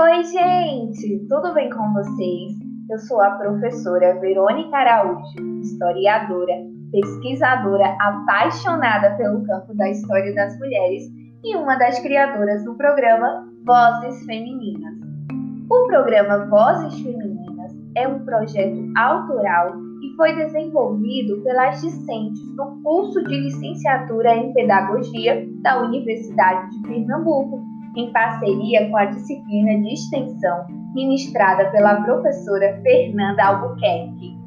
Oi, gente! Tudo bem com vocês? Eu sou a professora Verônica Araújo, historiadora, pesquisadora apaixonada pelo campo da história das mulheres e uma das criadoras do programa Vozes Femininas. O programa Vozes Femininas é um projeto autoral e foi desenvolvido pelas discentes do curso de licenciatura em Pedagogia da Universidade de Pernambuco, em parceria com a disciplina de extensão ministrada pela professora Fernanda Albuquerque.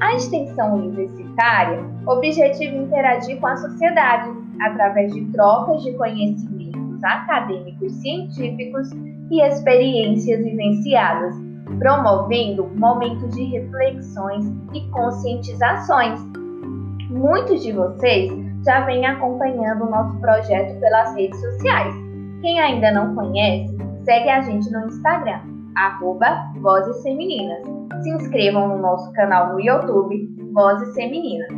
A extensão universitária objetiva interagir com a sociedade através de trocas de conhecimentos acadêmicos científicos e experiências vivenciadas, promovendo momentos de reflexões e conscientizações. Muitos de vocês já vêm acompanhando o nosso projeto pelas redes sociais. Quem ainda não conhece, segue a gente no Instagram, arroba Vozes Femininas. Se inscrevam no nosso canal no YouTube, Vozes Femininas.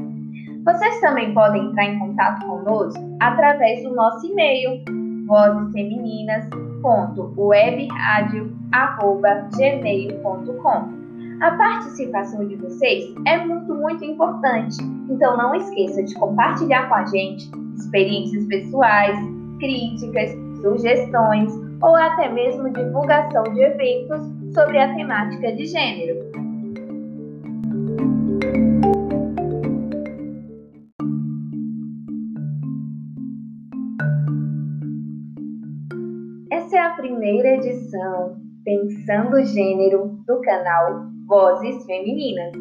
Vocês também podem entrar em contato conosco através do nosso e-mail, vozesfemininas.webradio.gmail.com. A participação de vocês é muito, muito importante, então não esqueça de compartilhar com a gente experiências pessoais, críticas, sugestões ou até mesmo divulgação de eventos sobre a temática de gênero. Primeira edição Pensando Gênero do canal Vozes Femininas.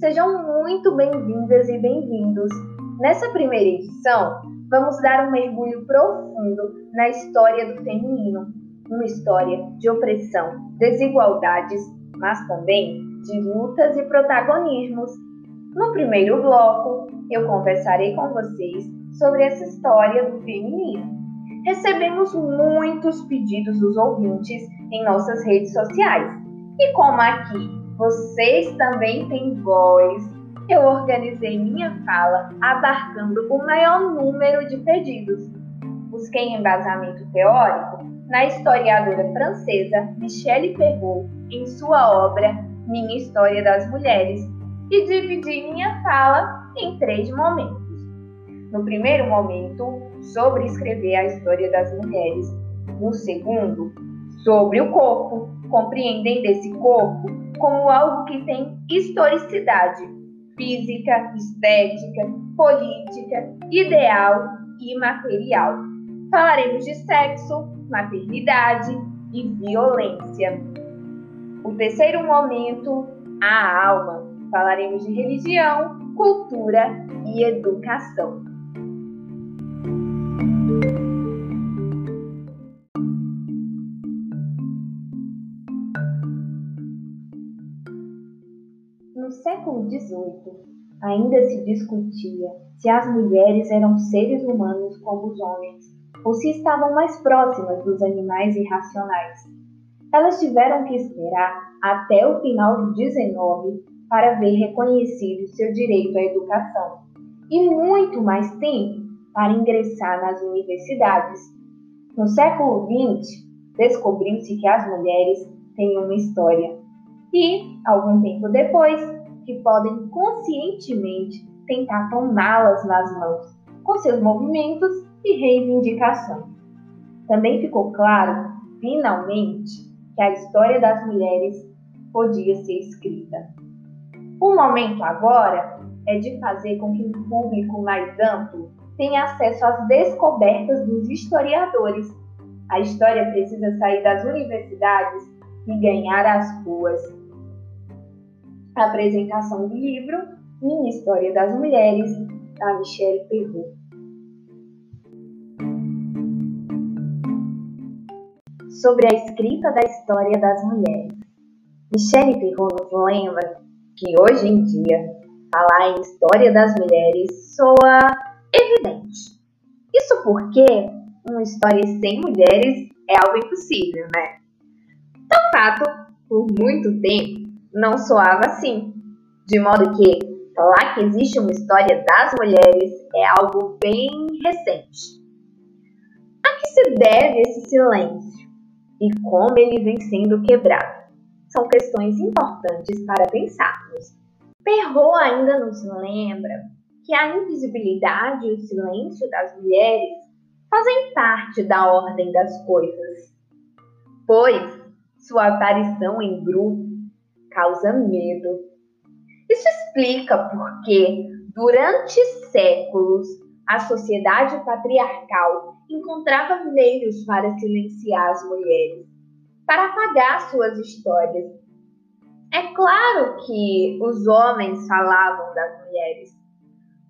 Sejam muito bem-vindas e bem-vindos. Nessa primeira edição, vamos dar um mergulho profundo na história do feminino, uma história de opressão, desigualdades, mas também de lutas e protagonismos. No primeiro bloco, eu conversarei com vocês sobre essa história do feminino. Recebemos muitos pedidos dos ouvintes em nossas redes sociais. E como aqui vocês também têm voz, eu organizei minha fala abarcando o maior número de pedidos. Busquei embasamento teórico na historiadora francesa Michelle Perrault em sua obra Minha História das Mulheres e dividi minha fala em três momentos. No primeiro momento, sobre escrever a história das mulheres. No segundo, sobre o corpo, compreendendo esse corpo como algo que tem historicidade física, estética, política, ideal e material. Falaremos de sexo, maternidade e violência. O terceiro momento, a alma. Falaremos de religião, cultura e educação. No século XVIII, ainda se discutia se as mulheres eram seres humanos como os homens, ou se estavam mais próximas dos animais irracionais. Elas tiveram que esperar até o final do XIX para ver reconhecido seu direito à educação, e muito mais tempo para ingressar nas universidades. No século XX, descobriu-se que as mulheres têm uma história e, algum tempo depois, que podem conscientemente tentar tomá-las nas mãos com seus movimentos e reivindicação. Também ficou claro, finalmente, que a história das mulheres podia ser escrita. O momento agora é de fazer com que um público mais amplo tenha acesso às descobertas dos historiadores. A história precisa sair das universidades e ganhar as ruas. A apresentação do livro Minha História das Mulheres, da Michelle Perrault. Sobre a escrita da história das mulheres. Michelle Perrault nos lembra que hoje em dia falar em história das mulheres soa evidente. Isso porque uma história sem mulheres é algo impossível, né? Então, fato, por muito tempo, não soava assim. De modo que Falar que existe uma história das mulheres é algo bem recente. A que se deve esse silêncio e como ele vem sendo quebrado? São questões importantes para pensarmos. Perrault ainda nos lembra que a invisibilidade e o silêncio das mulheres fazem parte da ordem das coisas, pois sua aparição em grupo causa medo. Isso explica porque, durante séculos, a sociedade patriarcal encontrava meios para silenciar as mulheres, para apagar suas histórias. É claro que os homens falavam das mulheres,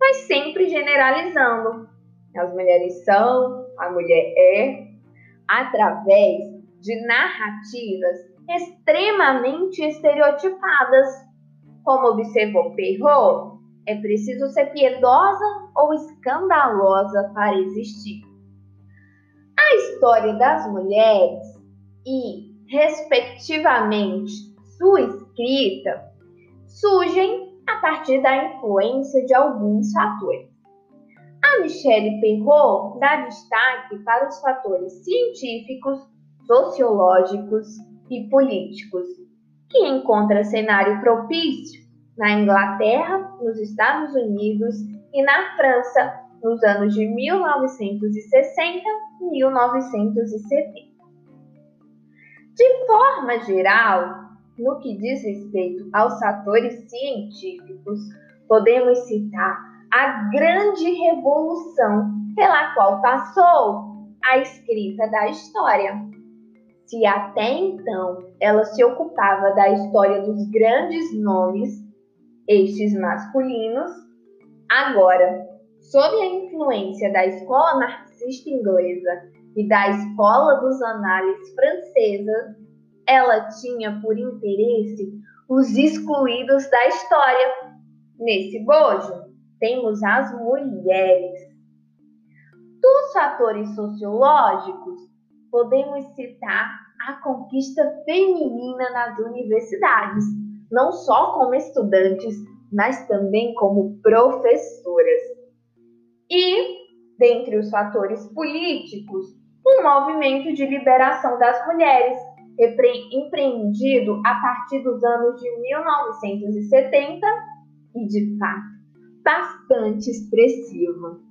mas sempre generalizando. As mulheres são, a mulher é, através de narrativas extremamente estereotipadas. Como observou Perrault, é preciso ser piedosa ou escandalosa para existir. A história das mulheres e, respectivamente, sua escrita surgem a partir da influência de alguns fatores. A Michelle Perrault dá destaque para os fatores científicos, sociológicos e políticos, que encontra cenário propício na Inglaterra, nos Estados Unidos e na França nos anos de 1960 e 1970. De forma geral, no que diz respeito aos fatores científicos, podemos citar a grande revolução pela qual passou a escrita da história. Se até então ela se ocupava da história dos grandes nomes, estes masculinos, agora, sob a influência da escola marxista inglesa e da escola dos análises francesa, ela tinha por interesse os excluídos da história. Nesse bojo, temos as mulheres. Dos fatores sociológicos, podemos citar a conquista feminina nas universidades, não só como estudantes, mas também como professoras. E, dentre os fatores políticos, um movimento de liberação das mulheres, empreendido a partir dos anos de 1970 e, de fato, bastante expressivo.